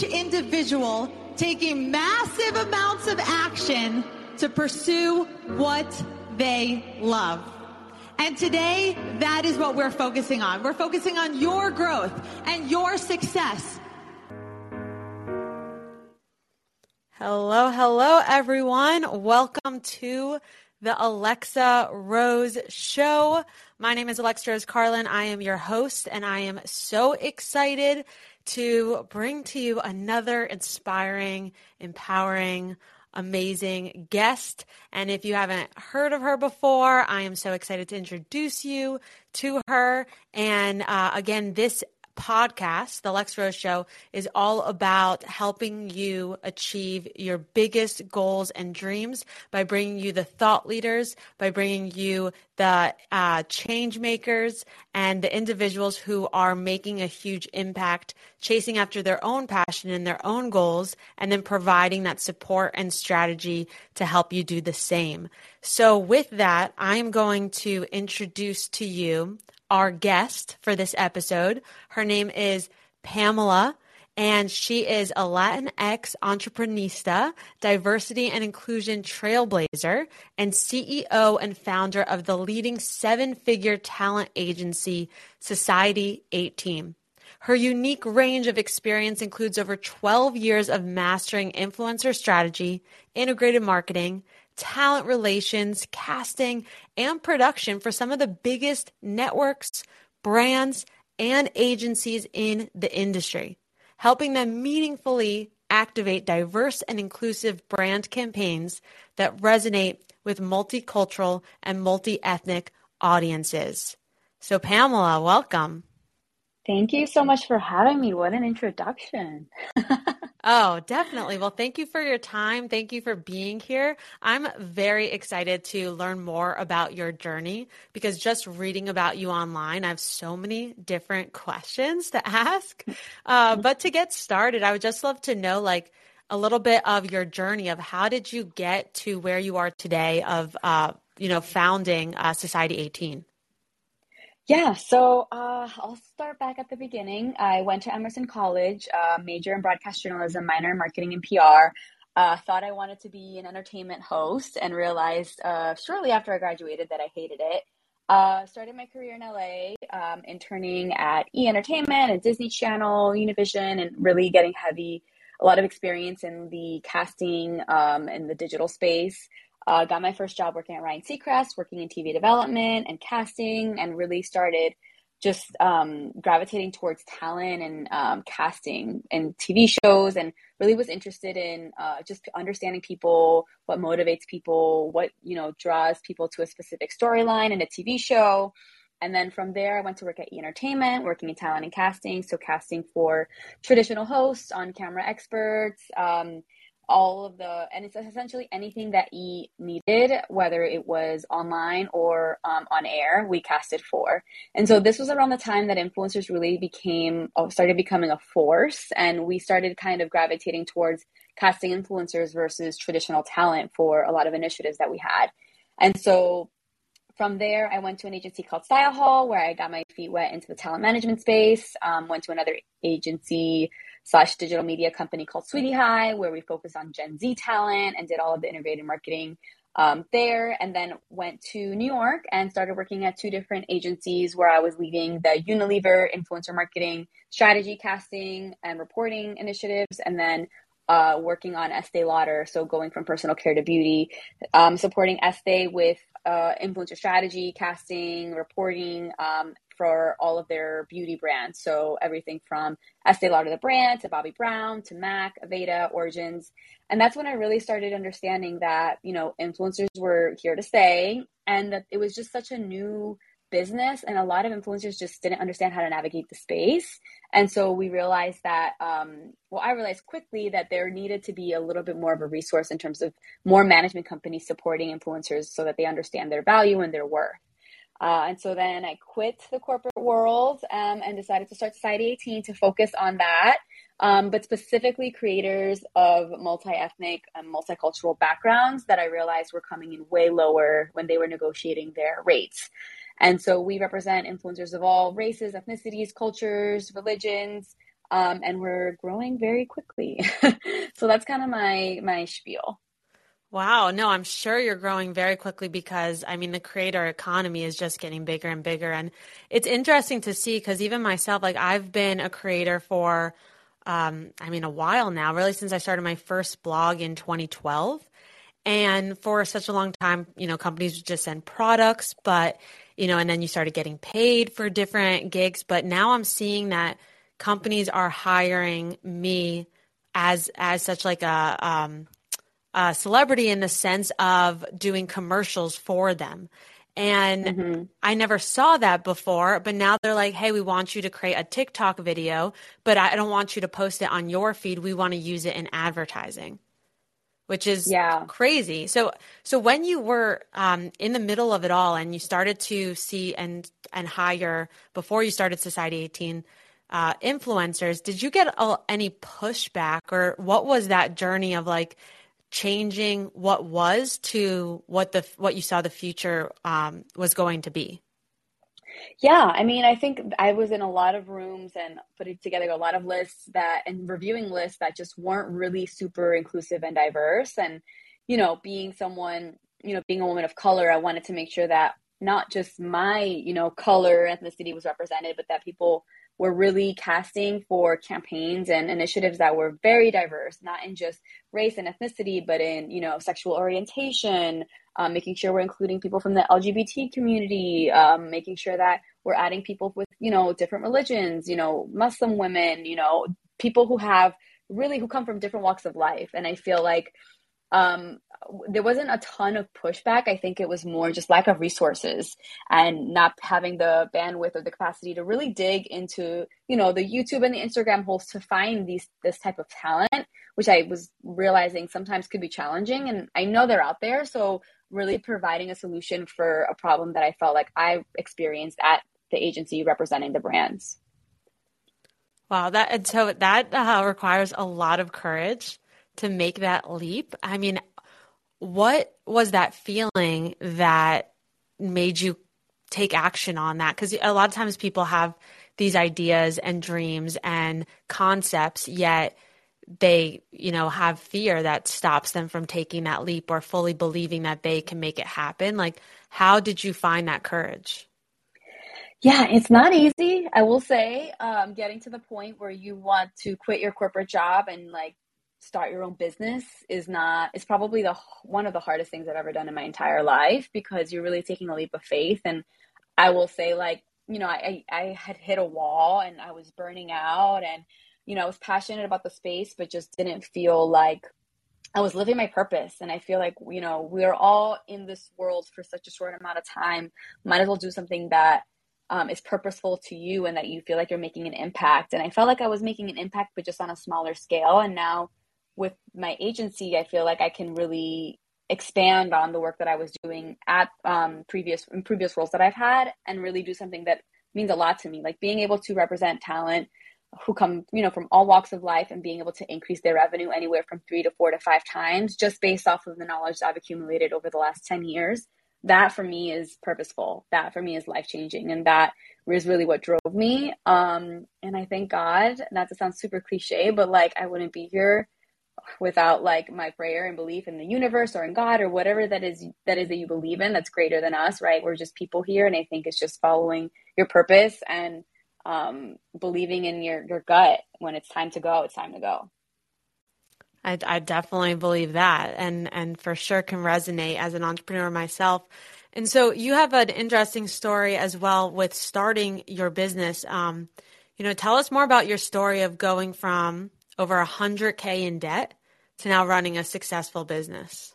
each individual taking massive amounts of action to pursue what they love. And today, that is what we're focusing on. We're focusing on your growth and your success. Hello, hello, everyone. Welcome to the Alexa Rose Show. My name is Alexa Rose Carlin. I am your host, and I am so excited to bring to you another inspiring, empowering, amazing guest. And if you haven't heard of her before, I am so excited to introduce you to her. And uh, again, this podcast, The Lex Rose Show, is all about helping you achieve your biggest goals and dreams by bringing you the thought leaders, by bringing you the uh, change makers and the individuals who are making a huge impact, chasing after their own passion and their own goals, and then providing that support and strategy to help you do the same. So, with that, I'm going to introduce to you our guest for this episode. Her name is Pamela, and she is a Latinx entrepreneurista, diversity and inclusion trailblazer, and CEO and founder of the leading seven figure talent agency, Society 18. Her unique range of experience includes over 12 years of mastering influencer strategy, integrated marketing, talent relations, casting, and production for some of the biggest networks, brands, and agencies in the industry, helping them meaningfully activate diverse and inclusive brand campaigns that resonate with multicultural and multi ethnic audiences. So, Pamela, welcome. Thank you so much for having me. What an introduction. oh, definitely. Well, thank you for your time. Thank you for being here. I'm very excited to learn more about your journey because just reading about you online, I have so many different questions to ask. Uh, but to get started, I would just love to know, like, a little bit of your journey of how did you get to where you are today of, uh, you know, founding uh, Society 18? Yeah, so uh, I'll start back at the beginning. I went to Emerson College, uh, major in broadcast journalism, minor in marketing and PR. Uh, thought I wanted to be an entertainment host and realized uh, shortly after I graduated that I hated it. Uh, started my career in LA, um, interning at E Entertainment and Disney Channel, Univision, and really getting heavy, a lot of experience in the casting um, and the digital space. Uh, got my first job working at Ryan Seacrest, working in TV development and casting, and really started just um, gravitating towards talent and um, casting and TV shows, and really was interested in uh, just understanding people, what motivates people, what you know draws people to a specific storyline in a TV show. And then from there, I went to work at E Entertainment, working in talent and casting. So casting for traditional hosts, on camera experts, um, all of the and it's essentially anything that e needed whether it was online or um, on air we casted for and so this was around the time that influencers really became uh, started becoming a force and we started kind of gravitating towards casting influencers versus traditional talent for a lot of initiatives that we had and so from there, I went to an agency called StyleHaul, where I got my feet wet into the talent management space. Um, went to another agency slash digital media company called Sweety High, where we focused on Gen Z talent and did all of the integrated marketing um, there. And then went to New York and started working at two different agencies where I was leading the Unilever influencer marketing strategy, casting, and reporting initiatives. And then uh, working on Estee Lauder, so going from personal care to beauty, um, supporting Estee with uh, influencer strategy, casting, reporting, um, for all of their beauty brands. So everything from Estee Lauder, the brand, to Bobbi Brown, to MAC, Aveda, Origins. And that's when I really started understanding that, you know, influencers were here to stay and that it was just such a new business and a lot of influencers just didn't understand how to navigate the space and so we realized that um, well i realized quickly that there needed to be a little bit more of a resource in terms of more management companies supporting influencers so that they understand their value and their worth uh, and so then I quit the corporate world um, and decided to start Society 18 to focus on that, um, but specifically creators of multi ethnic and multicultural backgrounds that I realized were coming in way lower when they were negotiating their rates. And so we represent influencers of all races, ethnicities, cultures, religions. um, and we're growing very quickly. so that's kind of my my spiel. Wow. No, I'm sure you're growing very quickly because I mean, the creator economy is just getting bigger and bigger. And it's interesting to see because even myself, like I've been a creator for, um, I mean, a while now, really since I started my first blog in 2012. And for such a long time, you know, companies would just send products, but, you know, and then you started getting paid for different gigs. But now I'm seeing that companies are hiring me as, as such like a, um, a celebrity in the sense of doing commercials for them. And mm-hmm. I never saw that before, but now they're like, hey, we want you to create a TikTok video, but I don't want you to post it on your feed. We want to use it in advertising which is yeah. crazy. So, so when you were um, in the middle of it all, and you started to see and and hire before you started Society 18 uh, influencers, did you get uh, any pushback, or what was that journey of like changing what was to what the what you saw the future um, was going to be? Yeah, I mean, I think I was in a lot of rooms and putting together a lot of lists that and reviewing lists that just weren't really super inclusive and diverse. And, you know, being someone, you know, being a woman of color, I wanted to make sure that not just my, you know, color, ethnicity was represented, but that people were really casting for campaigns and initiatives that were very diverse, not in just race and ethnicity, but in, you know, sexual orientation, um, making sure we're including people from the LGBT community, um, making sure that we're adding people with, you know, different religions, you know, Muslim women, you know, people who have really who come from different walks of life. And I feel like um, there wasn't a ton of pushback. I think it was more just lack of resources and not having the bandwidth or the capacity to really dig into, you know, the YouTube and the Instagram holes to find these this type of talent, which I was realizing sometimes could be challenging. And I know they're out there. So really providing a solution for a problem that I felt like I experienced at the agency representing the brands. Wow, that and so that uh, requires a lot of courage to make that leap. I mean, what was that feeling that made you take action on that? Because a lot of times people have these ideas and dreams and concepts, yet they, you know, have fear that stops them from taking that leap or fully believing that they can make it happen. Like, how did you find that courage? Yeah, it's not easy. I will say, um, getting to the point where you want to quit your corporate job and like start your own business is not is probably the one of the hardest things I've ever done in my entire life because you're really taking a leap of faith. And I will say like you know I I had hit a wall and I was burning out and you know I was passionate about the space but just didn't feel like I was living my purpose. And I feel like you know we're all in this world for such a short amount of time. Might as well do something that um, is purposeful to you and that you feel like you're making an impact. And I felt like I was making an impact but just on a smaller scale. And now with my agency, I feel like I can really expand on the work that I was doing at um, previous previous roles that I've had, and really do something that means a lot to me. Like being able to represent talent who come, you know, from all walks of life, and being able to increase their revenue anywhere from three to four to five times, just based off of the knowledge that I've accumulated over the last ten years. That for me is purposeful. That for me is life changing, and that is really what drove me. Um, and I thank God. Not to sound super cliche, but like I wouldn't be here without like my prayer and belief in the universe or in God or whatever that is that is that you believe in that's greater than us, right? We're just people here and I think it's just following your purpose and um, believing in your your gut when it's time to go, it's time to go. I, I definitely believe that and and for sure can resonate as an entrepreneur myself. And so you have an interesting story as well with starting your business. Um, you know, tell us more about your story of going from over 100K in debt to now running a successful business?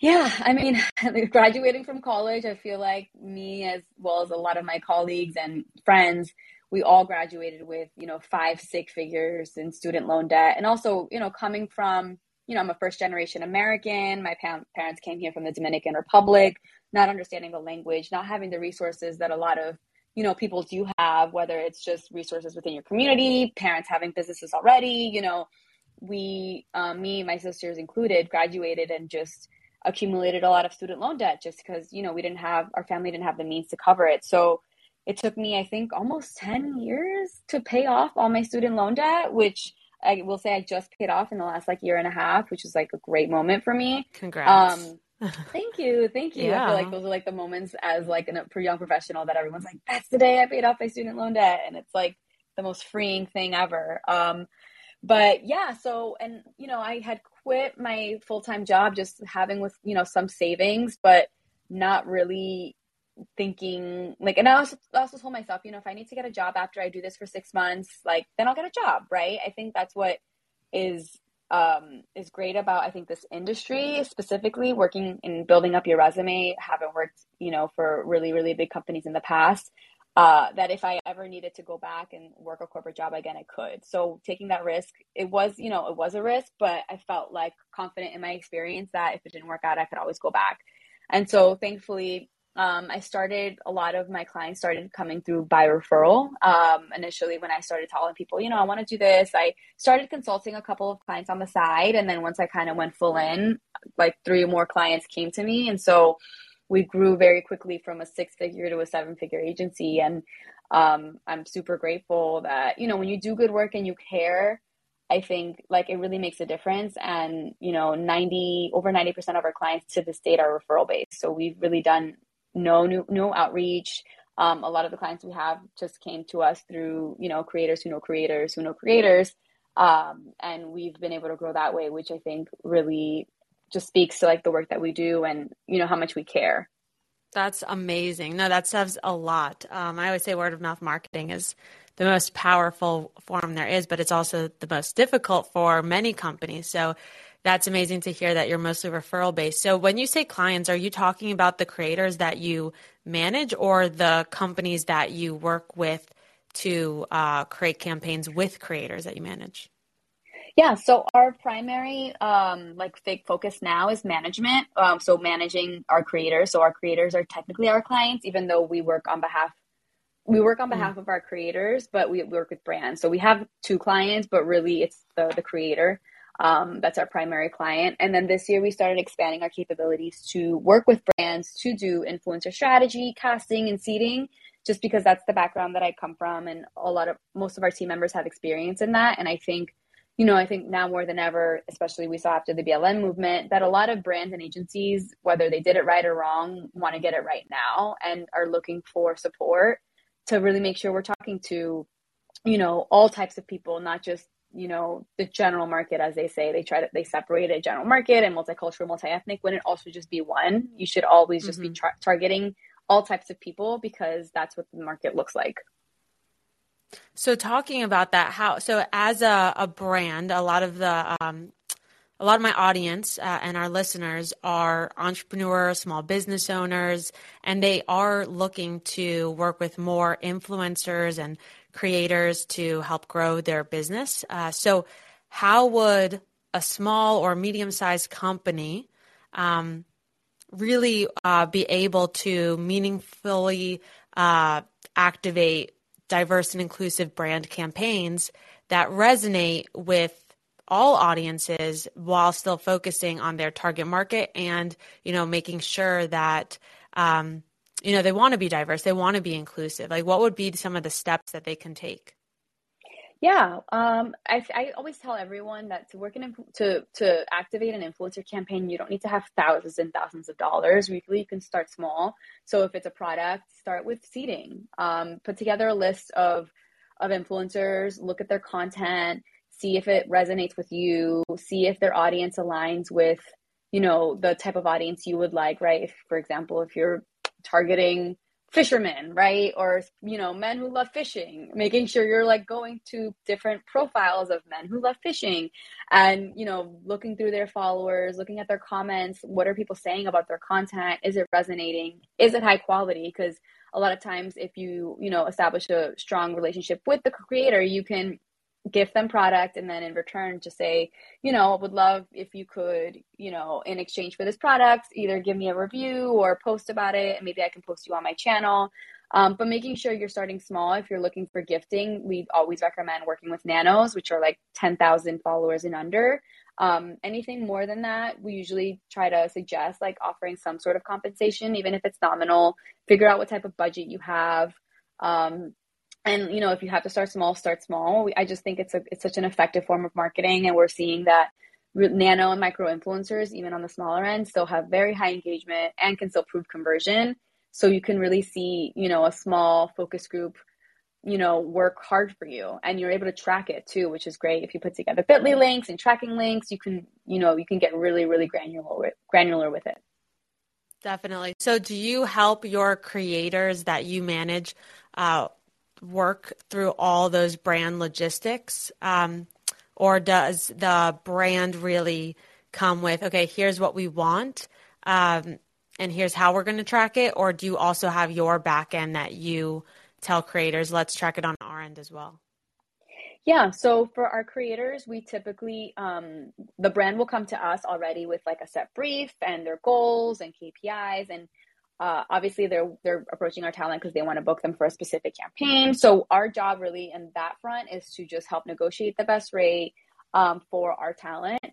Yeah, I mean, graduating from college, I feel like me as well as a lot of my colleagues and friends, we all graduated with, you know, five, six figures in student loan debt. And also, you know, coming from, you know, I'm a first generation American. My pa- parents came here from the Dominican Republic, not understanding the language, not having the resources that a lot of you know people do have whether it's just resources within your community parents having businesses already you know we um, me my sisters included graduated and just accumulated a lot of student loan debt just because you know we didn't have our family didn't have the means to cover it so it took me, I think, almost 10 years to pay off all my student loan debt, which I will say I just paid off in the last like year and a half, which is like a great moment for me. Congrats. Um, thank you, thank you. Yeah. I feel like those are like the moments as like a young professional that everyone's like, "That's the day I paid off my student loan debt," and it's like the most freeing thing ever. Um, but yeah, so and you know, I had quit my full time job, just having with you know some savings, but not really thinking like and I also, I also told myself you know if i need to get a job after i do this for six months like then i'll get a job right i think that's what is um is great about i think this industry specifically working in building up your resume haven't worked you know for really really big companies in the past uh, that if I ever needed to go back and work a corporate job again, I could. So taking that risk, it was, you know, it was a risk, but I felt like confident in my experience that if it didn't work out, I could always go back. And so thankfully, um, I started a lot of my clients started coming through by referral. Um, initially, when I started telling people, you know, I want to do this, I started consulting a couple of clients on the side. And then once I kind of went full in, like three more clients came to me. And so we grew very quickly from a six figure to a seven figure agency. And um, I'm super grateful that, you know, when you do good work and you care, I think like it really makes a difference. And, you know, 90, over 90% of our clients to this date are referral based. So we've really done no new, no outreach. Um, a lot of the clients we have just came to us through, you know, creators who know creators who know creators. Um, and we've been able to grow that way, which I think really just speaks to like the work that we do and, you know, how much we care. That's amazing. No, that says a lot. Um, I always say word of mouth marketing is the most powerful form there is, but it's also the most difficult for many companies. So that's amazing to hear that you're mostly referral based. So when you say clients, are you talking about the creators that you manage or the companies that you work with to uh, create campaigns with creators that you manage? Yeah, so our primary um, like focus now is management. Um, so managing our creators. So our creators are technically our clients, even though we work on behalf we work on behalf mm. of our creators, but we work with brands. So we have two clients, but really it's the the creator. Um, that's our primary client. And then this year we started expanding our capabilities to work with brands to do influencer strategy, casting, and seeding, just because that's the background that I come from. And a lot of most of our team members have experience in that. And I think, you know, I think now more than ever, especially we saw after the BLM movement, that a lot of brands and agencies, whether they did it right or wrong, want to get it right now and are looking for support to really make sure we're talking to, you know, all types of people, not just you know the general market as they say they try to they separate a general market and multicultural multi-ethnic when it also just be one you should always just mm-hmm. be tra- targeting all types of people because that's what the market looks like so talking about that how so as a, a brand a lot of the um, a lot of my audience uh, and our listeners are entrepreneurs, small business owners, and they are looking to work with more influencers and creators to help grow their business. Uh, so, how would a small or medium sized company um, really uh, be able to meaningfully uh, activate diverse and inclusive brand campaigns that resonate with all audiences while still focusing on their target market and you know making sure that um, you know they want to be diverse. They want to be inclusive. Like what would be some of the steps that they can take? Yeah um, I, I always tell everyone that to work in to to activate an influencer campaign you don't need to have thousands and thousands of dollars. Really you can start small. So if it's a product start with seeding. Um, put together a list of of influencers look at their content see if it resonates with you see if their audience aligns with you know the type of audience you would like right? If for example if you're targeting fishermen, right? Or, you know, men who love fishing, making sure you're like going to different profiles of men who love fishing and, you know, looking through their followers, looking at their comments. What are people saying about their content? Is it resonating? Is it high quality? Because a lot of times, if you, you know, establish a strong relationship with the creator, you can gift them product and then in return just say you know would love if you could you know in exchange for this product either give me a review or post about it. And maybe i can post you on my channel. Um, but making sure you're starting small if you're looking for gifting we always recommend working with nanos which are like 10000 followers and under. Um, anything more than that we usually try to suggest like offering some sort of compensation even if it's nominal. Figure out what type of budget you have. Um, and you know, if you have to start small, start small. I just think it's a it's such an effective form of marketing, and we're seeing that nano and micro influencers, even on the smaller end, still have very high engagement and can still prove conversion. So you can really see, you know, a small focus group, you know, work hard for you, and you're able to track it too, which is great. If you put together Bitly links and tracking links, you can, you know, you can get really, really granular with, granular with it. Definitely. So, do you help your creators that you manage uh, work through all those brand logistics? Um, or does the brand really come with, okay, here's what we want, um, and here's how we're going to track it? Or do you also have your back end that you tell creators, let's track it on our end as well? Yeah, so for our creators, we typically um, the brand will come to us already with like a set brief and their goals and KPIs, and uh, obviously they're they're approaching our talent because they want to book them for a specific campaign. So our job really in that front is to just help negotiate the best rate um, for our talent.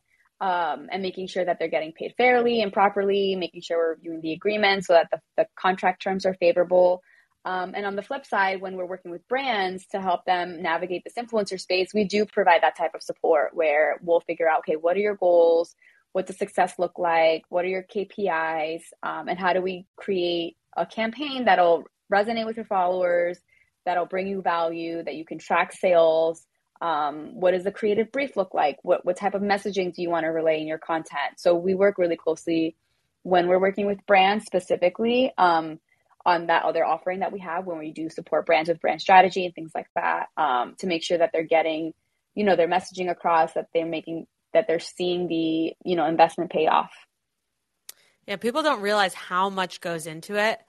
Um, and making sure that they're getting paid fairly and properly, making sure we're reviewing the agreement so that the, the contract terms are favorable. Um, and on the flip side, when we're working with brands to help them navigate this influencer space, we do provide that type of support where we'll figure out, okay, what are your goals? What does success look like? What are your KPIs? Um, and how do we create a campaign that'll resonate with your followers, that'll bring you value, that you can track sales? Um, what does the creative brief look like? What, what type of messaging do you want to relay in your content? So we work really closely when we're working with brands specifically um, on that other offering that we have when we do support brands with brand strategy and things like that um, to make sure that they're getting you know their messaging across that they're making that they're seeing the you know investment pay off. Yeah people don't realize how much goes into it.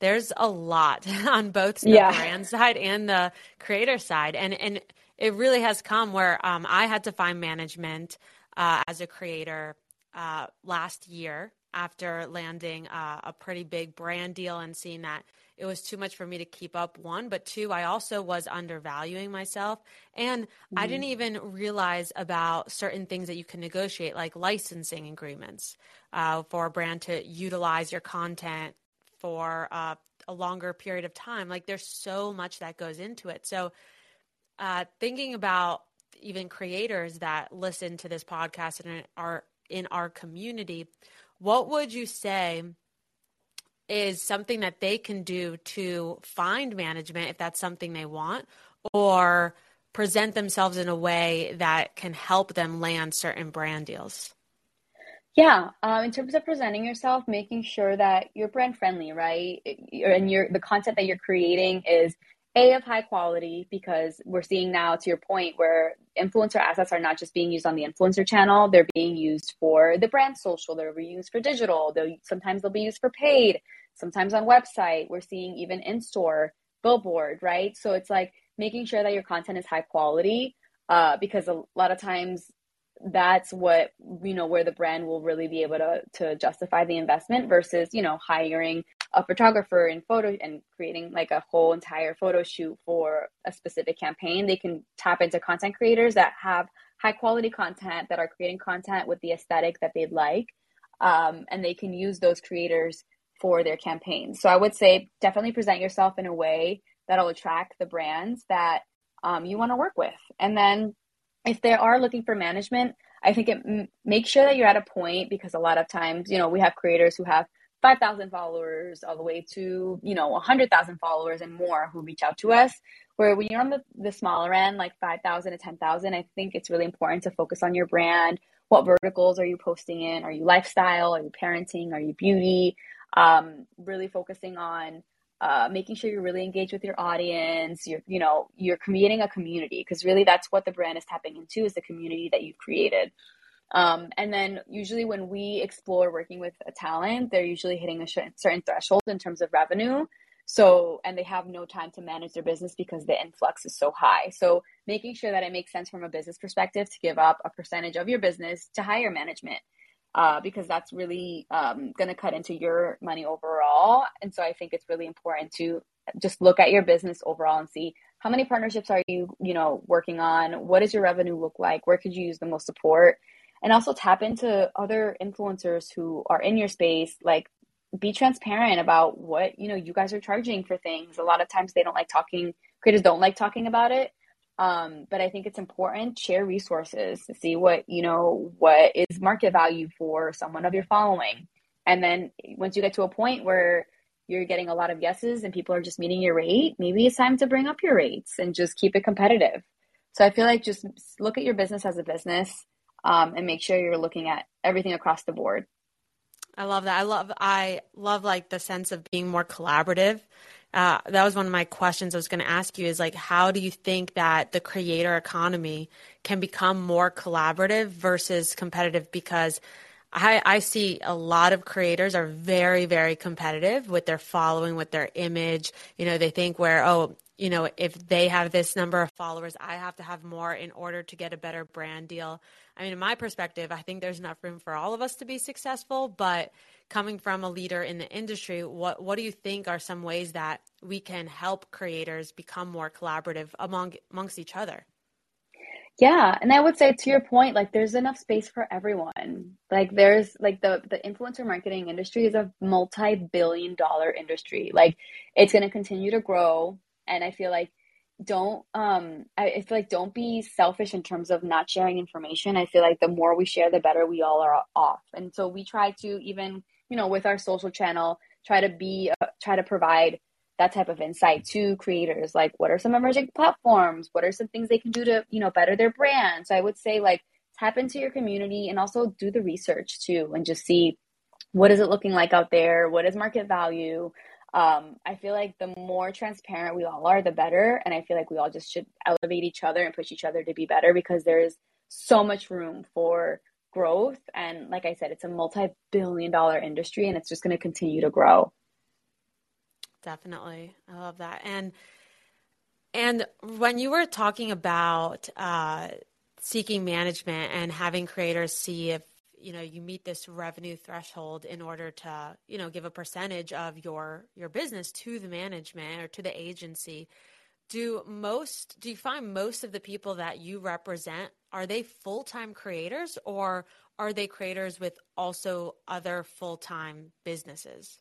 There's a lot on both the yeah. brand side and the creator side. And and it really has come where um, i had to find management uh, as a creator uh, last year after landing uh, a pretty big brand deal and seeing that it was too much for me to keep up one but two i also was undervaluing myself and mm-hmm. i didn't even realize about certain things that you can negotiate like licensing agreements uh, for a brand to utilize your content for uh, a longer period of time like there's so much that goes into it so uh, thinking about even creators that listen to this podcast and are in our community what would you say is something that they can do to find management if that's something they want or present themselves in a way that can help them land certain brand deals? Yeah, um, in terms of presenting yourself, making sure that you're brand friendly, right? And your the content that you're creating is a of high quality because we're seeing now to your point where influencer assets are not just being used on the influencer channel they're being used for the brand social they're being used for digital they'll sometimes they'll be used for paid sometimes on website we're seeing even in store billboard right? So it's like making sure that your content is high quality uh, because a lot of times that's what you know where the brand will really be able to to justify the investment versus you know hiring a photographer and photo and creating like a whole entire photo shoot for a specific campaign they can tap into content creators that have high quality content that are creating content with the aesthetic that they'd like um, and they can use those creators for their campaigns. So i would say definitely present yourself in a way that'll attract the brands that um, you want to work with. And then if they are looking for management, I think it m- make sure that you're at a point because a lot of times, you know, we have creators who have 5,000 followers all the way to, you know, 100,000 followers and more who reach out to us. Where when you're on the, the smaller end, like 5,000 to 10,000, I think it's really important to focus on your brand. What verticals are you posting in? Are you lifestyle? Are you parenting? Are you beauty? Um, really focusing on uh, making sure you're really engaged with your audience you're you know you're creating a community because really that's what the brand is tapping into is the community that you've created um, and then usually when we explore working with a talent they're usually hitting a certain threshold in terms of revenue so and they have no time to manage their business because the influx is so high so making sure that it makes sense from a business perspective to give up a percentage of your business to hire management uh, because that's really um, going to cut into your money overall. And so I think it's really important to just look at your business overall and see how many partnerships are you, you know, working on? What does your revenue look like? Where could you use the most support? And also tap into other influencers who are in your space, like be transparent about what you know you guys are charging for things. A lot of times they don't like talking creators don't like talking about it. Um, but i think it's important share resources to see what you know what is market value for someone of your following. And then once you get to a point where you're getting a lot of yeses and people are just meeting your rate maybe it's time to bring up your rates and just keep it competitive. So i feel like just look at your business as a business um, and make sure you're looking at everything across the board I love that. I love I love like the sense of being more collaborative. Uh, that was one of my questions I was going to ask you is like how do you think that the creator economy can become more collaborative versus competitive because I, I see a lot of creators are very very competitive with their following with their image you know they think where oh you know if they have this number of followers i have to have more in order to get a better brand deal I mean, in my perspective, I think there's enough room for all of us to be successful. But coming from a leader in the industry, what what do you think are some ways that we can help creators become more collaborative among amongst each other? Yeah, and I would say to your point, like there's enough space for everyone. Like there's like the the influencer marketing industry is a multi-billion dollar industry. Like it's going to continue to grow and I feel like don't um I, I feel like don't be selfish in terms of not sharing information. I feel like the more we share the better we all are off. And so we try to even you know with our social channel try to be uh, try to provide that type of insight to creators. Like what are some emerging platforms? What are some things they can do to you know better their brand so i would say like tap into your community and also do the research too and just see what is it looking like out there? What is market value um, I feel like the more transparent we all are, the better. And I feel like we all just should elevate each other and push each other to be better because there is so much room for growth. And like I said, it's a multi billion dollar industry and it's just going to continue to grow. Definitely. I love that. And and when you were talking about uh, seeking management and having creators see if you know you meet this revenue threshold in order to you know give a percentage of your your business to the management or to the agency. Do most do you find most of the people that you represent are they full-time creators or are they creators with also other full-time businesses?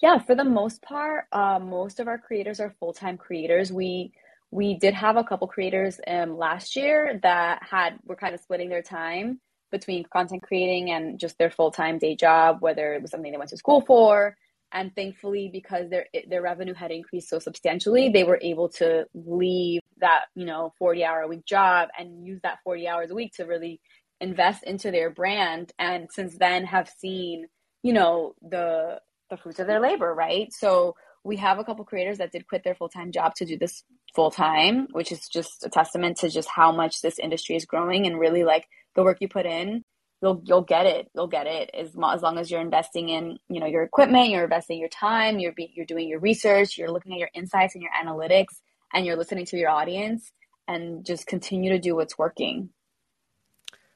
Yeah for the most part uh, most of our creators are full-time creators. We we did have a couple creators um, last year that had were kind of splitting their time between content creating and just their full-time day job whether it was something they went to school for. And thankfully because their their revenue had increased so substantially they were able to leave that you know 40 hour a week job and use that 40 hours a week to really invest into their brand. And since then have seen you know the the fruits of their labor right? So we have a couple creators that did quit their full-time job to do this full-time which is just a testament to just how much this industry is growing and really like the work you put in you'll you'll get it. You'll get it. As, as long as you're investing in you know your equipment you're investing your time you're be, you're doing your research you're looking at your insights and your analytics and you're listening to your audience and just continue to do what's working.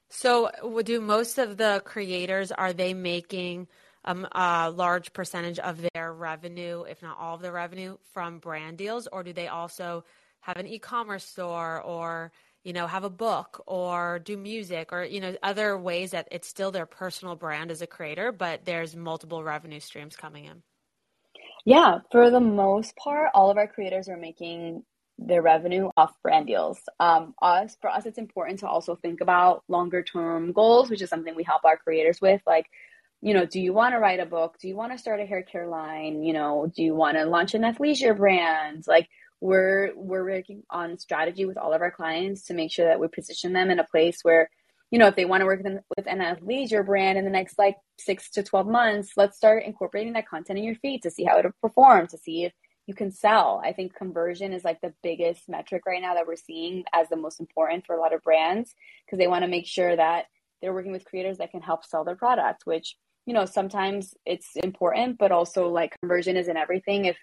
So do most of the creators are they making um, a large percentage of their revenue if not all of their revenue from brand deals or do they also have an e-commerce store or you know, have a book or do music or, you know, other ways that it's still their personal brand as a creator, but there's multiple revenue streams coming in? Yeah, for the most part, all of our creators are making their revenue off brand deals. Um, us for us, it's important to also think about longer term goals, which is something we help our creators with. Like, you know, do you want to write a book? Do you want to start a hair care line? You know, do you want to launch an athleisure brand? Like, we're we're working on strategy with all of our clients to make sure that we position them in a place where you know if they want to work with, an athleisure brand in the next like six to 12 months let's start incorporating that content in your feed to see how it'll perform to see if you can sell i think conversion is like the biggest metric right now that we're seeing as the most important for a lot of brands because they want to make sure that they're working with creators that can help sell their product which you know sometimes it's important but also like conversion isn't everything if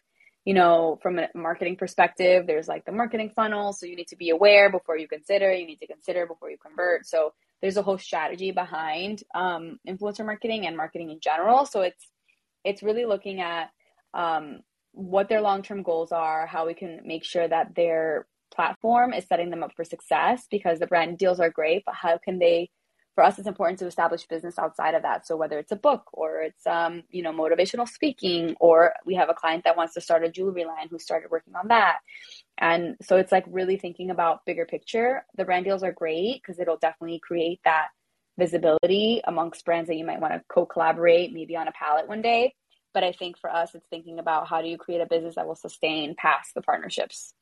you know, from a marketing perspective, there's like the marketing funnel. So you need to be aware before you consider, you need to consider before you convert. So there's a whole strategy behind um, influencer marketing and marketing in general. So it's, it's really looking at um, what their long-term goals are, how we can make sure that their platform is setting them up for success because the brand deals are great, but how can they for us, it's important to establish business outside of that. So whether it's a book or it's, um, you know, motivational speaking, or we have a client that wants to start a jewelry line who started working on that. And so it's like really thinking about bigger picture. The brand deals are great because it'll definitely create that visibility amongst brands that you might want to co-collaborate maybe on a palette one day. But I think for us, it's thinking about how do you create a business that will sustain past the partnerships.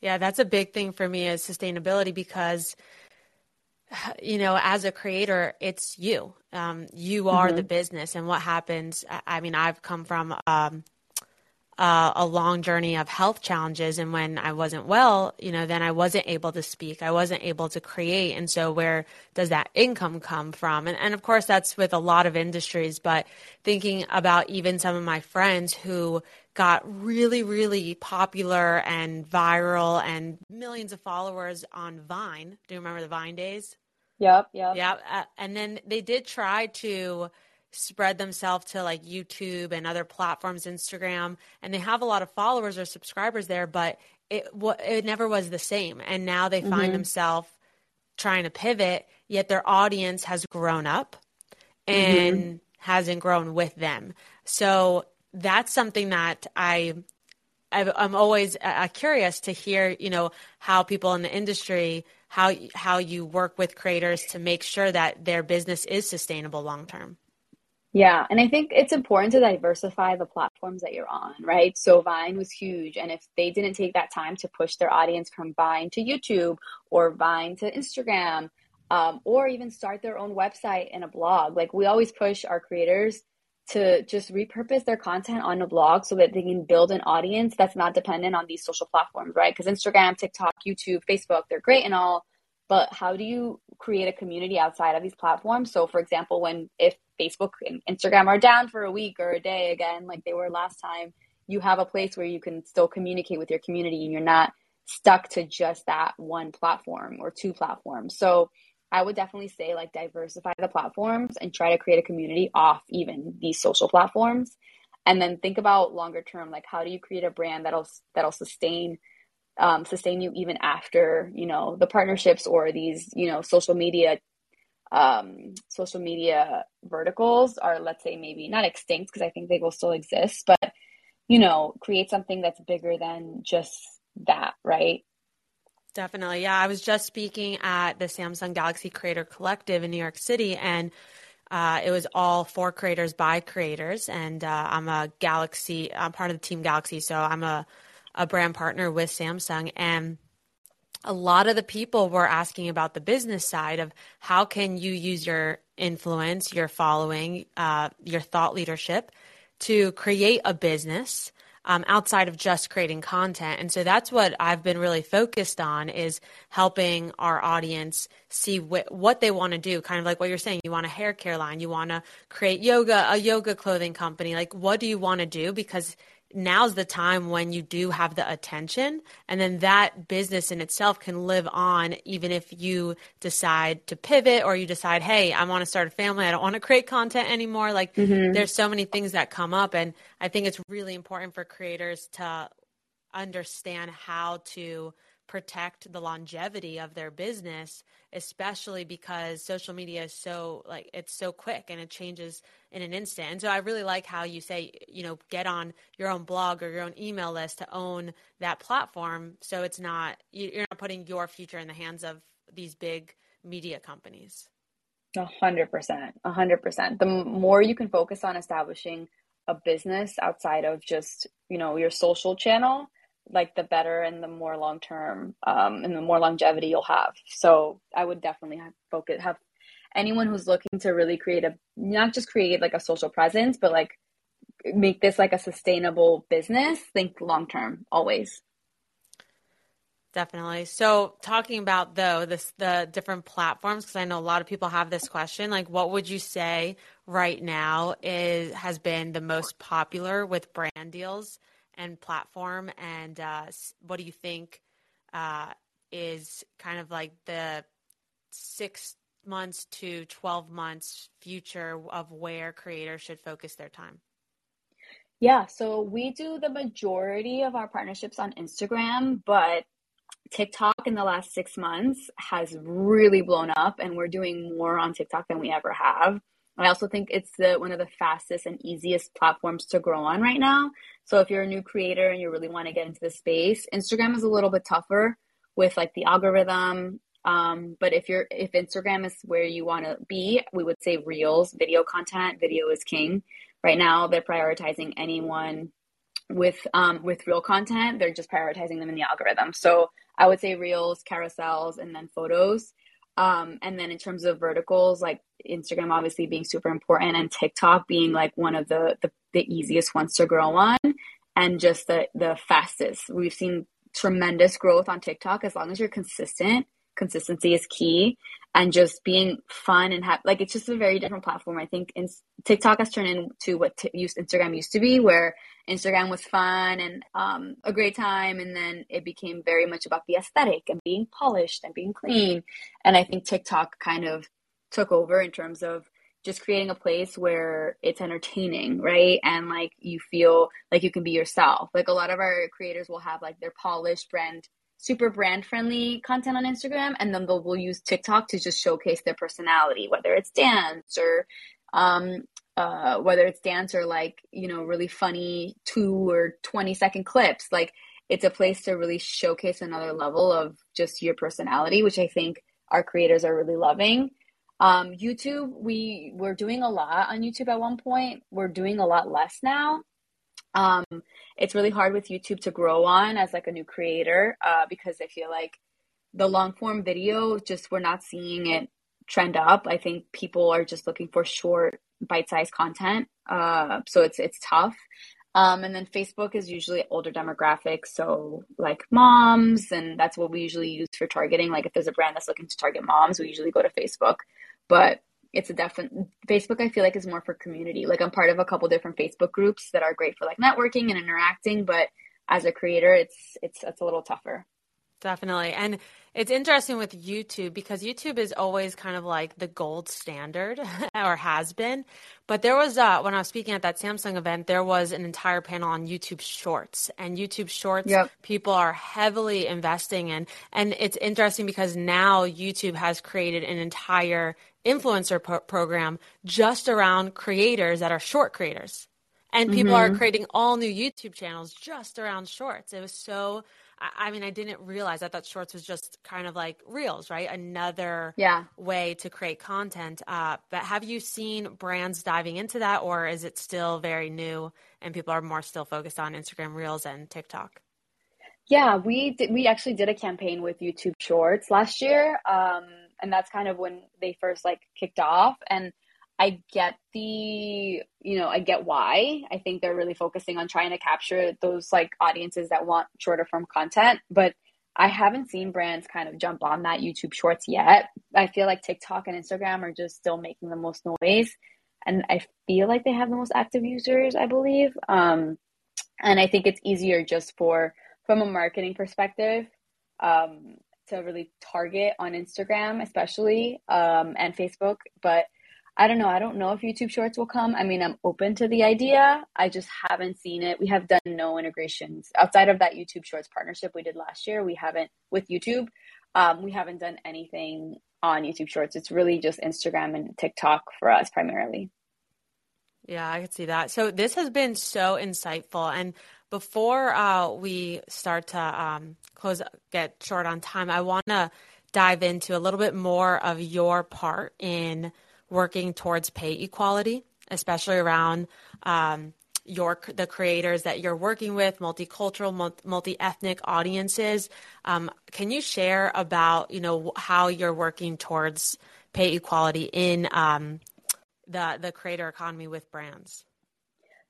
Yeah, that's a big thing for me is sustainability because you know, as a creator, it's you. Um, you are mm-hmm. the business, and what happens. I mean, I've come from um, uh, a long journey of health challenges, and when I wasn't well, you know, then I wasn't able to speak. I wasn't able to create, and so where does that income come from? And, and of course, that's with a lot of industries. But thinking about even some of my friends who got really, really popular and viral and millions of followers on Vine. Do you remember the Vine days? Yep, yep. Yeah. Uh, and then they did try to spread themselves to like YouTube and other platforms, Instagram, and they have a lot of followers or subscribers there, but it it never was the same. And now they find mm-hmm. themselves trying to pivot, yet their audience has grown up and mm-hmm. hasn't grown with them. So that's something that I I'm always uh, curious to hear, you know, how people in the industry how how you work with creators to make sure that their business is sustainable long term. Yeah, and I think it's important to diversify the platforms that you're on, right? So Vine was huge, and if they didn't take that time to push their audience from Vine to YouTube or Vine to Instagram, um, or even start their own website and a blog, like we always push our creators to just repurpose their content on a blog so that they can build an audience that's not dependent on these social platforms, right? Because Instagram, TikTok, YouTube, Facebook, they're great and all, but how do you create a community outside of these platforms? So, for example, when if Facebook and Instagram are down for a week or a day again, like they were last time, you have a place where you can still communicate with your community and you're not stuck to just that one platform or two platforms. So, I would definitely say like diversify the platforms and try to create a community off even these social platforms. And then think about longer term, like how do you create a brand that'll that'll sustain um, sustain you even after you know the partnerships or these you know social media um, social media verticals are let's say maybe not extinct because I think they will still exist, but you know create something that's bigger than just that, right? Definitely. Yeah. I was just speaking at the Samsung Galaxy Creator Collective in New York City, and uh, it was all for creators by creators. And uh, I'm a Galaxy, I'm part of the Team Galaxy, so I'm a, a brand partner with Samsung. And a lot of the people were asking about the business side of how can you use your influence, your following, uh, your thought leadership to create a business um, outside of just creating content. And so that's what I've been really focused on is helping our audience see wh- what they want to do. Kind of like what you're saying, you want a hair care line, you want to create yoga, a yoga clothing company. Like, what do you want to do? Because now's the time when you do have the attention and then that business in itself can live on even if you decide to pivot or you decide hey i want to start a family i don't want to create content anymore like mm-hmm. there's so many things that come up and i think it's really important for creators to understand how to protect the longevity of their business especially because social media is so like it's so quick and it changes in an instant. And so i really like how you say you know get on your own blog or your own email list to own that platform so it's not you're not putting your future in the hands of these big media companies. A hundred percent a hundred percent. The more you can focus on establishing a business outside of just you know your social channel like the better and the more long term um, and the more longevity you'll have. So I would definitely have focus have anyone who's looking to really create a not just create like a social presence, but like make this like a sustainable business. Think long term always. Definitely. So, talking about though this the different platforms, because I know a lot of people have this question. Like, what would you say right now is has been the most popular with brand deals? And platform, and uh, what do you think uh, is kind of like the six months to 12 months future of where creators should focus their time? Yeah, so we do the majority of our partnerships on Instagram, but TikTok in the last six months has really blown up, and we're doing more on TikTok than we ever have. I also think it's the one of the fastest and easiest platforms to grow on right now. So if you're a new creator and you really want to get into the space, Instagram is a little bit tougher with like the algorithm. Um, but if you're if Instagram is where you want to be, we would say Reels, video content. Video is king. Right now, they're prioritizing anyone with um, with real content. They're just prioritizing them in the algorithm. So I would say Reels, carousels, and then photos. Um, and then in terms of verticals, like Instagram obviously being super important and TikTok being like one of the, the, the easiest ones to grow on and just the, the fastest. We've seen tremendous growth on TikTok as long as you're consistent. Consistency is key and just being fun and have like it's just a very different platform. I think in, TikTok has turned into what t- used Instagram used to be, where Instagram was fun and um, a great time, and then it became very much about the aesthetic and being polished and being clean. And I think TikTok kind of took over in terms of just creating a place where it's entertaining, right? And like you feel like you can be yourself. Like a lot of our creators will have like their polished brand super brand friendly content on Instagram, and then they'll will use TikTok to just showcase their personality, whether it's dance or um, uh, whether it's dance or like you know really funny two or twenty second clips. Like it's a place to really showcase another level of just your personality, which I think our creators are really loving. Um, YouTube, we were doing a lot on YouTube at one point. We're doing a lot less now. Um, it's really hard with YouTube to grow on as like a new creator uh, because I feel like the long form video just we're not seeing it trend up. I think people are just looking for short bite sized content. Uh, so it's it's tough. Um, and then Facebook is usually older demographics, so like moms, and that's what we usually use for targeting. Like if there's a brand that's looking to target moms, we usually go to Facebook. But it's a definite Facebook I feel like is more for community. Like I'm part of a couple different Facebook groups that are great for like networking and interacting, but as a creator it's it's it's a little tougher. Definitely. And it's interesting with YouTube because YouTube is always kind of like the gold standard or has been. But there was, uh, when I was speaking at that Samsung event, there was an entire panel on YouTube Shorts. And YouTube Shorts, yep. people are heavily investing in. And it's interesting because now YouTube has created an entire influencer pro- program just around creators that are short creators. And people mm-hmm. are creating all new YouTube channels just around shorts. It was so I mean, I didn't realize. I thought shorts was just kind of like reels, right? Another yeah. way to create content. Uh, but have you seen brands diving into that, or is it still very new and people are more still focused on Instagram Reels and TikTok? Yeah, we did, we actually did a campaign with YouTube Shorts last year, um, and that's kind of when they first like kicked off. And I get the, you know, I get why. I think they're really focusing on trying to capture those like audiences that want shorter form content, but I haven't seen brands kind of jump on that YouTube Shorts yet. I feel like TikTok and Instagram are just still making the most noise, and I feel like they have the most active users, I believe. Um, and I think it's easier just for from a marketing perspective um, to really target on Instagram, especially um, and Facebook, but I don't know. I don't know if YouTube Shorts will come. I mean, I'm open to the idea. I just haven't seen it. We have done no integrations outside of that YouTube Shorts partnership we did last year. We haven't with YouTube. Um, we haven't done anything on YouTube Shorts. It's really just Instagram and TikTok for us primarily. Yeah, I could see that. So this has been so insightful. And before uh, we start to um, close, get short on time, I want to dive into a little bit more of your part in working towards pay equality, especially around um, your the creators that you're working with, multicultural, multi ethnic audiences. Um, can you share about you know how you're working towards pay equality in um, the the creator economy with brands?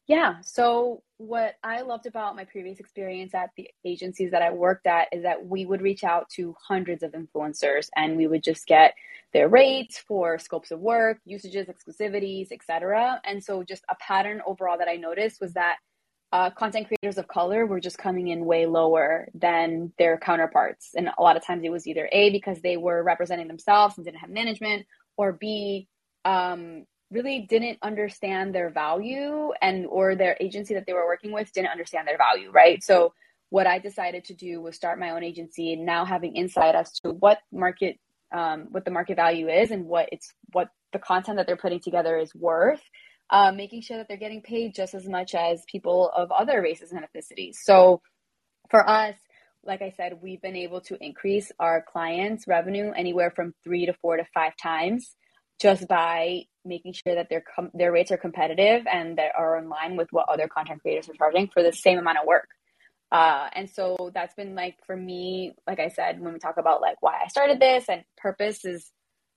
Yeah. So, what I loved about my previous experience at the agencies that I worked at is that we would reach out to hundreds of influencers and we would just get their rates for scopes of work, usages, exclusivities, etc. And so, just a pattern overall that I noticed was that uh, content creators of color were just coming in way lower than their counterparts. And a lot of times it was either A, because they were representing themselves and didn't have management, or B, um, really didn't understand their value and or their agency that they were working with didn't understand their value right? So what I decided to do was start my own agency and now having insight as to what market um, what the market value is and what it's what the content that they're putting together is worth um, making sure that they're getting paid just as much as people of other races and ethnicities. So for us like I said, we've been able to increase our clients' revenue anywhere from three to four to five times just by making sure that their com- their rates are competitive and that are in line with what other content creators are charging for the same amount of work. Uh, and so that's been like for me, like I said, when we talk about like why I started this and purpose is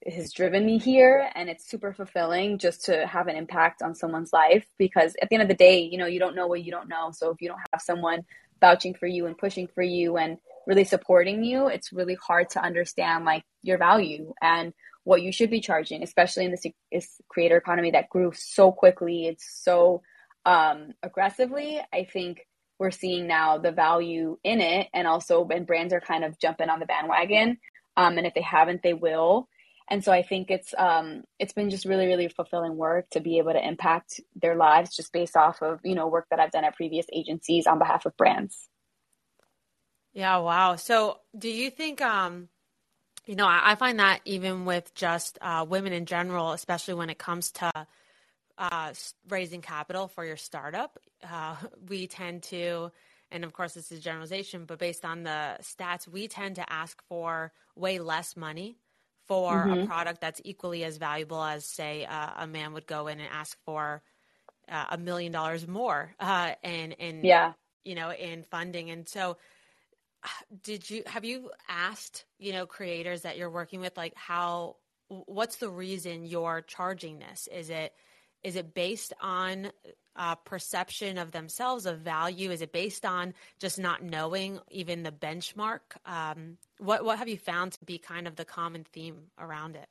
has driven me here and it's super fulfilling just to have an impact on someone's life because at the end of the day, you know, you don't know what you don't know. So if you don't have someone vouching for you and pushing for you and really supporting you, it's really hard to understand like your value and what you should be charging, especially in this, creator economy that grew so quickly. It's so um, aggressively. I think we're seeing now the value in it, and also when brands are kind of jumping on the bandwagon. Um, and if they haven't, they will. And so I think it's um, it's been just really really fulfilling work to be able to impact their lives just based off of you know work that I've done at previous agencies on behalf of brands. Yeah, wow. So, do you think um you know, I, I find that even with just uh, women in general, especially when it comes to uh, raising capital for your startup, uh, we tend to, and of course, this is generalization, but based on the stats, we tend to ask for way less money for mm-hmm. a product that's equally as valuable as, say, uh, a man would go in and ask for uh, a million dollars more uh, in, in, yeah. you know, in funding. And so, did you have you asked you know creators that you're working with like how what's the reason you're charging this? Is it is it based on uh, perception of themselves of value? Is it based on just not knowing even the benchmark? Um, what what have you found to be kind of the common theme around it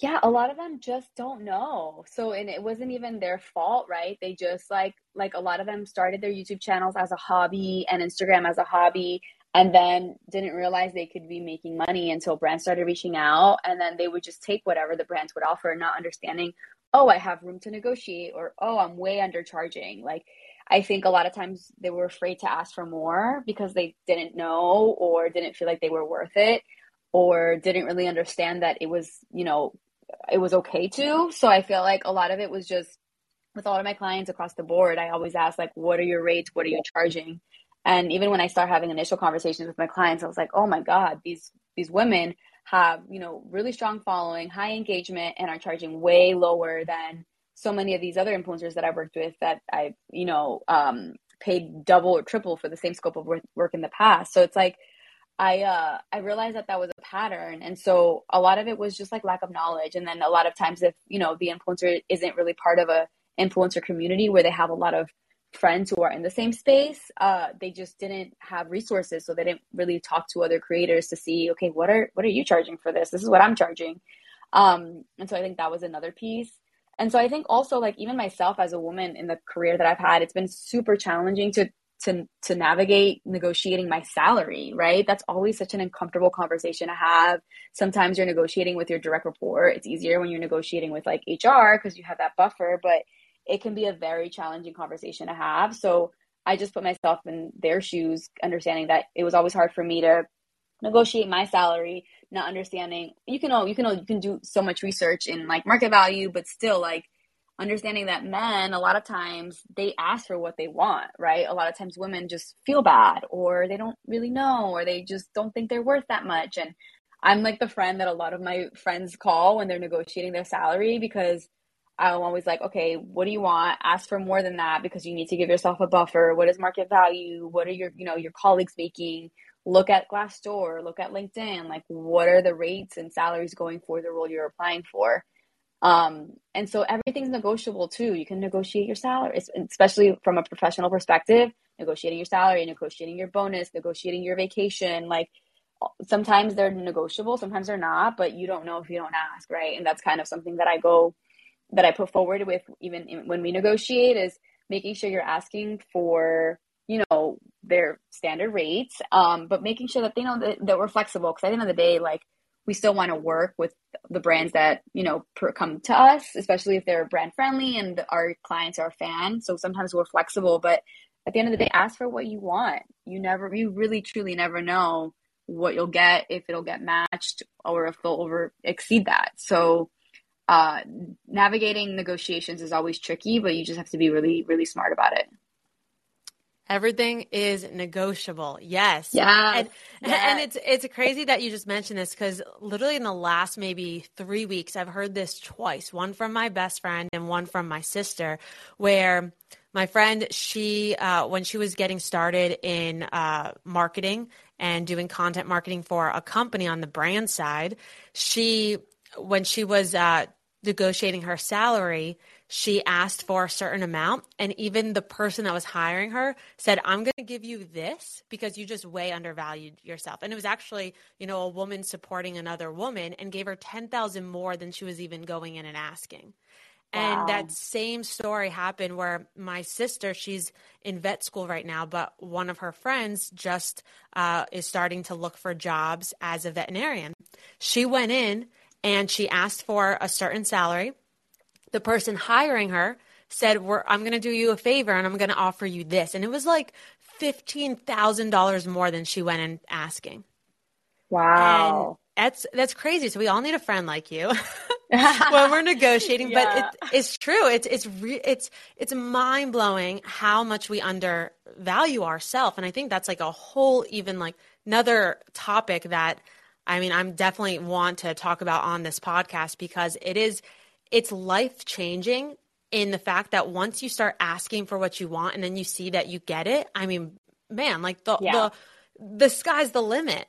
yeah a lot of them just don't know. So and it wasn't even their fault right? They just like like a lot of them started their youtube channels as a hobby and instagram as a hobby and then didn't realize they could be making money until brands started reaching out. And then they would just take whatever the brands would offer not understanding oh i have room to negotiate or oh i'm way undercharging. Like i think a lot of times they were afraid to ask for more because they didn't know or didn't feel like they were worth it or didn't really understand that it was you know it was okay to. So I feel like a lot of it was just with all of my clients across the board, I always ask like, what are your rates? What are you charging? And even when I start having initial conversations with my clients, I was like, oh my God, these these women have, you know, really strong following, high engagement, and are charging way lower than so many of these other influencers that I've worked with that I've, you know, um, paid double or triple for the same scope of work, work in the past. So it's like I uh I realized that that was a pattern and so a lot of it was just like lack of knowledge and then a lot of times if you know the influencer isn't really part of a influencer community where they have a lot of friends who are in the same space uh they just didn't have resources so they didn't really talk to other creators to see okay what are what are you charging for this? This is what I'm charging. Um and so I think that was another piece. And so I think also like even myself as a woman in the career that I've had it's been super challenging to to to navigate negotiating my salary, right? That's always such an uncomfortable conversation to have. Sometimes you're negotiating with your direct report. It's easier when you're negotiating with like HR because you have that buffer, but it can be a very challenging conversation to have. So I just put myself in their shoes, understanding that it was always hard for me to negotiate my salary, not understanding you can all you can all, you can do so much research in like market value, but still like understanding that men a lot of times they ask for what they want right? A lot of times women just feel bad or they don't really know or they just don't think they're worth that much. And i'm like the friend that a lot of my friends call when they're negotiating their salary because i'm always like okay what do you want? Ask for more than that because you need to give yourself a buffer. What is market value? What are your you know your colleagues making? Look at glassdoor look at linkedin. Like what are the rates and salaries going for the role you're applying for um, and so everything's negotiable too. You can negotiate your salary, especially from a professional perspective, negotiating your salary, negotiating your bonus, negotiating your vacation. Like sometimes they're negotiable, sometimes they're not, but you don't know if you don't ask, right? And that's kind of something that I go, that I put forward with even in, when we negotiate is making sure you're asking for, you know, their standard rates, um, but making sure that they know that, that we're flexible. Cause at the end of the day, like we still want to work with the brands that you know come to us especially if they're brand friendly and our clients are fans so sometimes we're flexible but at the end of the day, ask for what you want. You never, you really truly never know what you'll get, if it'll get matched or if they'll over exceed that. So, uh, navigating negotiations is always tricky, but you just have to be really, really smart about it. Everything is negotiable. Yes. Yeah. And, yes. and it's it's crazy that you just mentioned this because literally in the last maybe three weeks, I've heard this twice. One from my best friend and one from my sister, where my friend she uh, when she was getting started in uh, marketing and doing content marketing for a company on the brand side, she when she was uh, negotiating her salary, she asked for a certain amount. And even the person that was hiring her said, I'm going to give you this because you just way undervalued yourself. And it was actually, you know, a woman supporting another woman and gave her 10,000 more than she was even going in and asking. Wow. And that same story happened where my sister, she's in vet school right now, but one of her friends just uh, is starting to look for jobs as a veterinarian. She went in and she asked for a certain salary the person hiring her said, I'm going to do you a favor and I'm going to offer you this. And it was like $15,000 more than she went in asking. Wow. And that's, that's crazy. So we all need a friend like you when we're negotiating, yeah. but it, it's true. It's, it's, re- it's, it's mind blowing how much we undervalue ourselves. And I think that's like a whole, even like another topic that I mean, I'm definitely want to talk about on this podcast because it is, it's life changing in the fact that once you start asking for what you want and then you see that you get it, I mean, man, like the yeah. the the sky's the limit.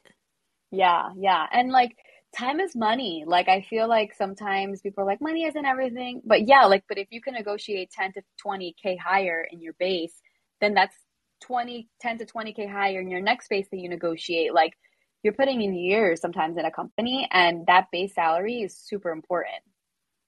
Yeah, yeah. And like time is money. Like I feel like sometimes people are like money isn't everything. But yeah, like but if you can negotiate 10 to 20k higher in your base, then that's 20 10 to 20k higher in your next base that you negotiate. Like you're putting in years sometimes in a company and that base salary is super important.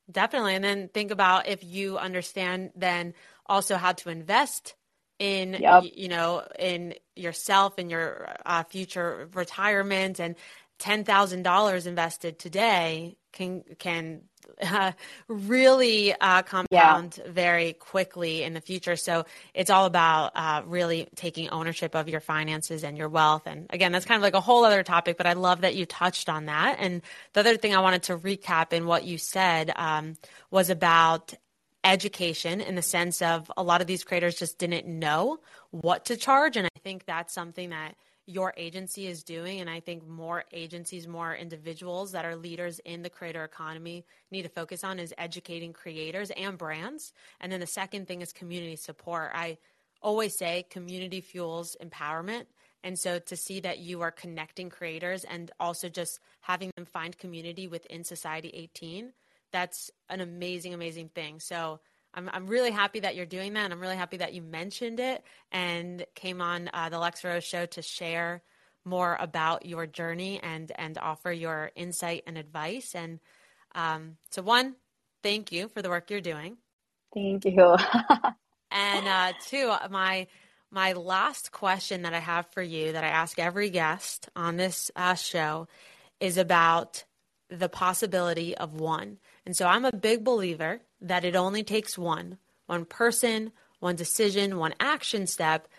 Definitely. And then think about if you understand then also how to invest in yep. you know in yourself and your uh, future retirement and $10,000 invested today can can uh, really uh, compound yeah. very quickly in the future. So it's all about uh, really taking ownership of your finances and your wealth. And again, that's kind of like a whole other topic, but I love that you touched on that. And the other thing I wanted to recap in what you said um, was about education in the sense of a lot of these creators just didn't know what to charge. And I think that's something that your agency is doing. And I think more agencies, more individuals that are leaders in the creator economy need to focus on is educating creators and brands. And then the second thing is community support. I always say community fuels empowerment. And so to see that you are connecting creators and also just having them find community within Society 18, that's an amazing, amazing thing. So I'm, I'm really happy that you're doing that. And I'm really happy that you mentioned it and came on uh, the Alexa Rose show to share more about your journey and, and offer your insight and advice. And um, so, one, thank you for the work you're doing. Thank you. and uh, two, my my last question that I have for you that I ask every guest on this uh, show is about the possibility of one. And so I'm a big believer that it only takes one, one person, one decision, one action step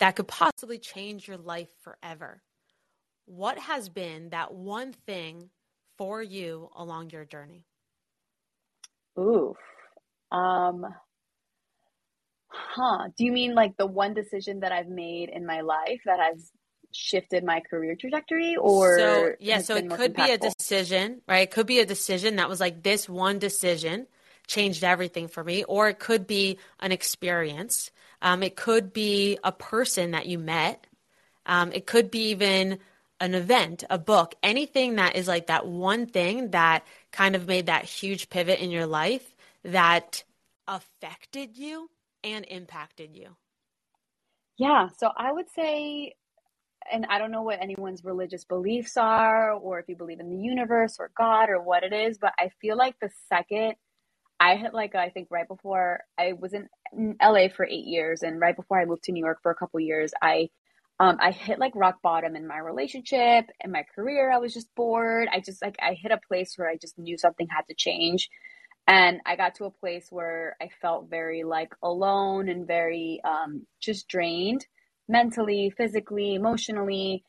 that could possibly change your life forever. What has been that one thing for you along your journey? Oof. Um huh. Do you mean like the one decision that I've made in my life that has shifted my career trajectory or so yeah so it could impactful? be a decision right it could be a decision that was like this one decision changed everything for me, or it could be an experience. Um, it could be a person that you met. Um, it could be even an event, a book, anything that is like that one thing that kind of made that huge pivot in your life that affected you and impacted you. Yeah. So I would say, and I don't know what anyone's religious beliefs are, or if you believe in the universe or God or what it is, but I feel like the second I had like I think right before I was in LA for eight years, and right before I moved to New York for a couple years, I um, I hit like rock bottom in my relationship and my career. I was just bored. I just like I hit a place where I just knew something had to change, And I got to a place where I felt very like alone and very um, just drained mentally, physically, emotionally.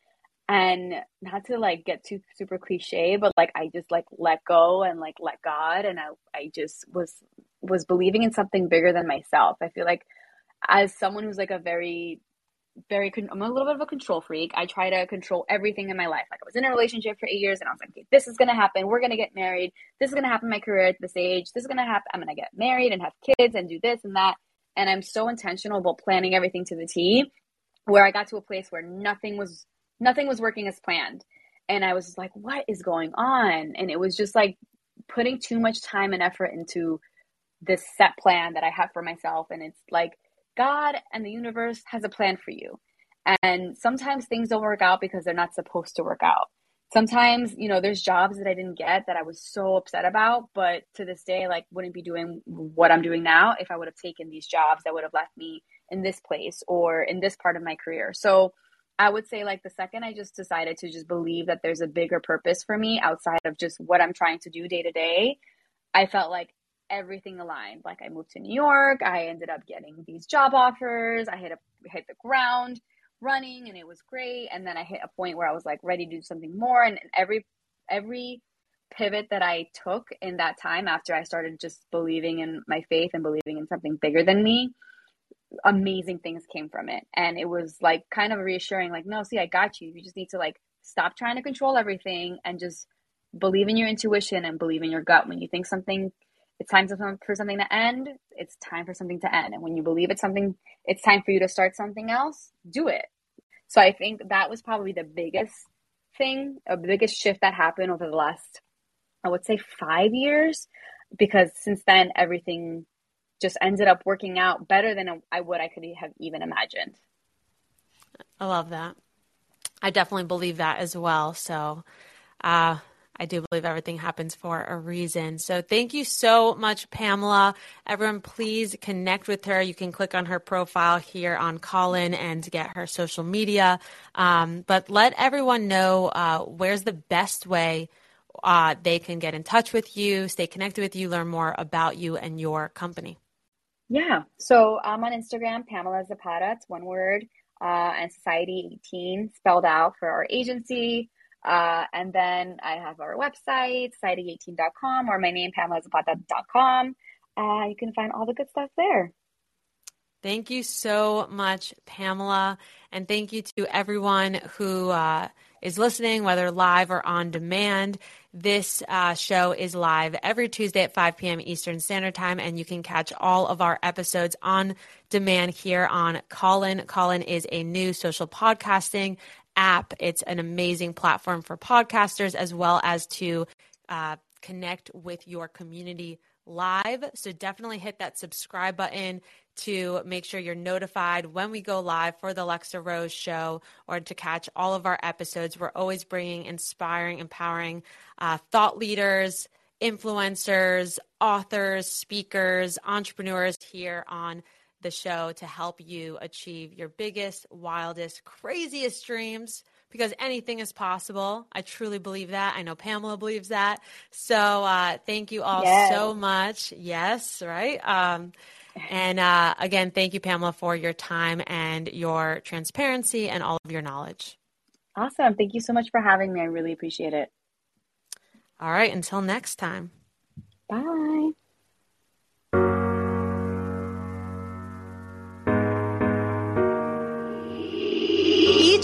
And not to like get too super cliche, but like I just like let go and like let God. And I, I just was, was believing in something bigger than myself. I feel like as someone who's like a very very I'm a little bit of a control freak. I try to control everything in my life. Like I was in a relationship for eight years and I was like, okay, this is gonna happen. We're gonna get married. This is gonna happen in my career at this age. This is gonna happen. I'm gonna get married and have kids and do this and that. And I'm so intentional about planning everything to the T where I got to a place where nothing was nothing was working as planned. And I was like, what is going on? And it was just like putting too much time and effort into this set plan that I have for myself. And it's like God and the universe has a plan for you. And sometimes things don't work out because they're not supposed to work out. Sometimes, you know, there's jobs that I didn't get that I was so upset about, but to this day, like, wouldn't be doing what I'm doing now if I would have taken these jobs that would have left me in this place or in this part of my career. So I would say, like, the second I just decided to just believe that there's a bigger purpose for me outside of just what I'm trying to do day to day, I felt like everything aligned. Like I moved to New York, I ended up getting these job offers, I hit a hit the ground running and it was great. And then I hit a point where I was like ready to do something more. And every every pivot that I took in that time after I started just believing in my faith and believing in something bigger than me, amazing things came from it. And it was like kind of reassuring, like, no, see, I got you. You just need to like stop trying to control everything and just believe in your intuition and believe in your gut. When you think something it's time for something to end, it's time for something to end. And when you believe it's something, it's time for you to start something else, do it. So I think that was probably the biggest thing, a biggest shift that happened over the last, I would say five years, because since then everything just ended up working out better than I would I could have even imagined. I love that. I definitely believe that as well. So, uh, I do believe everything happens for a reason. So thank you so much, Pamela. Everyone, please connect with her. You can click on her profile here on Callin and get her social media. Um, but let everyone know uh, where's the best way uh, they can get in touch with you, stay connected with you, learn more about you and your company. Yeah. So I'm on Instagram, Pamela Zapata. It's one word. Uh, and Society 18 spelled out for our agency. Uh, and then I have our website, society18.com, or my name, pamelazapata.com. Uh, you can find all the good stuff there. Thank you so much, Pamela. And thank you to everyone who uh, is listening, whether live or on demand. This uh, show is live every Tuesday at 5 p.m. Eastern Standard Time, and you can catch all of our episodes on demand here on Callin. Callin is a new social podcasting app. It's an amazing platform for podcasters as well as to uh, connect with your community live. So definitely hit that subscribe button to make sure you're notified when we go live for the Alexa Rose show or to catch all of our episodes. We're always bringing inspiring, empowering uh, thought leaders, influencers, authors, speakers, entrepreneurs here on the show to help you achieve your biggest, wildest, craziest dreams because anything is possible. I truly believe that. I know Pamela believes that. So uh, thank you all yes. so much. Yes, right? Um, and uh, again, thank you, Pamela, for your time and your transparency and all of your knowledge. Awesome. Thank you so much for having me. I really appreciate it. All right. Until next time. Bye.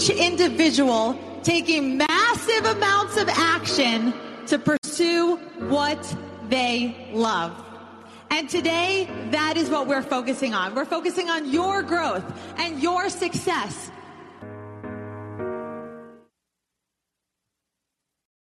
each individual taking massive amounts of action to pursue what they love. And today, that is what we're focusing on. We're focusing on your growth and your success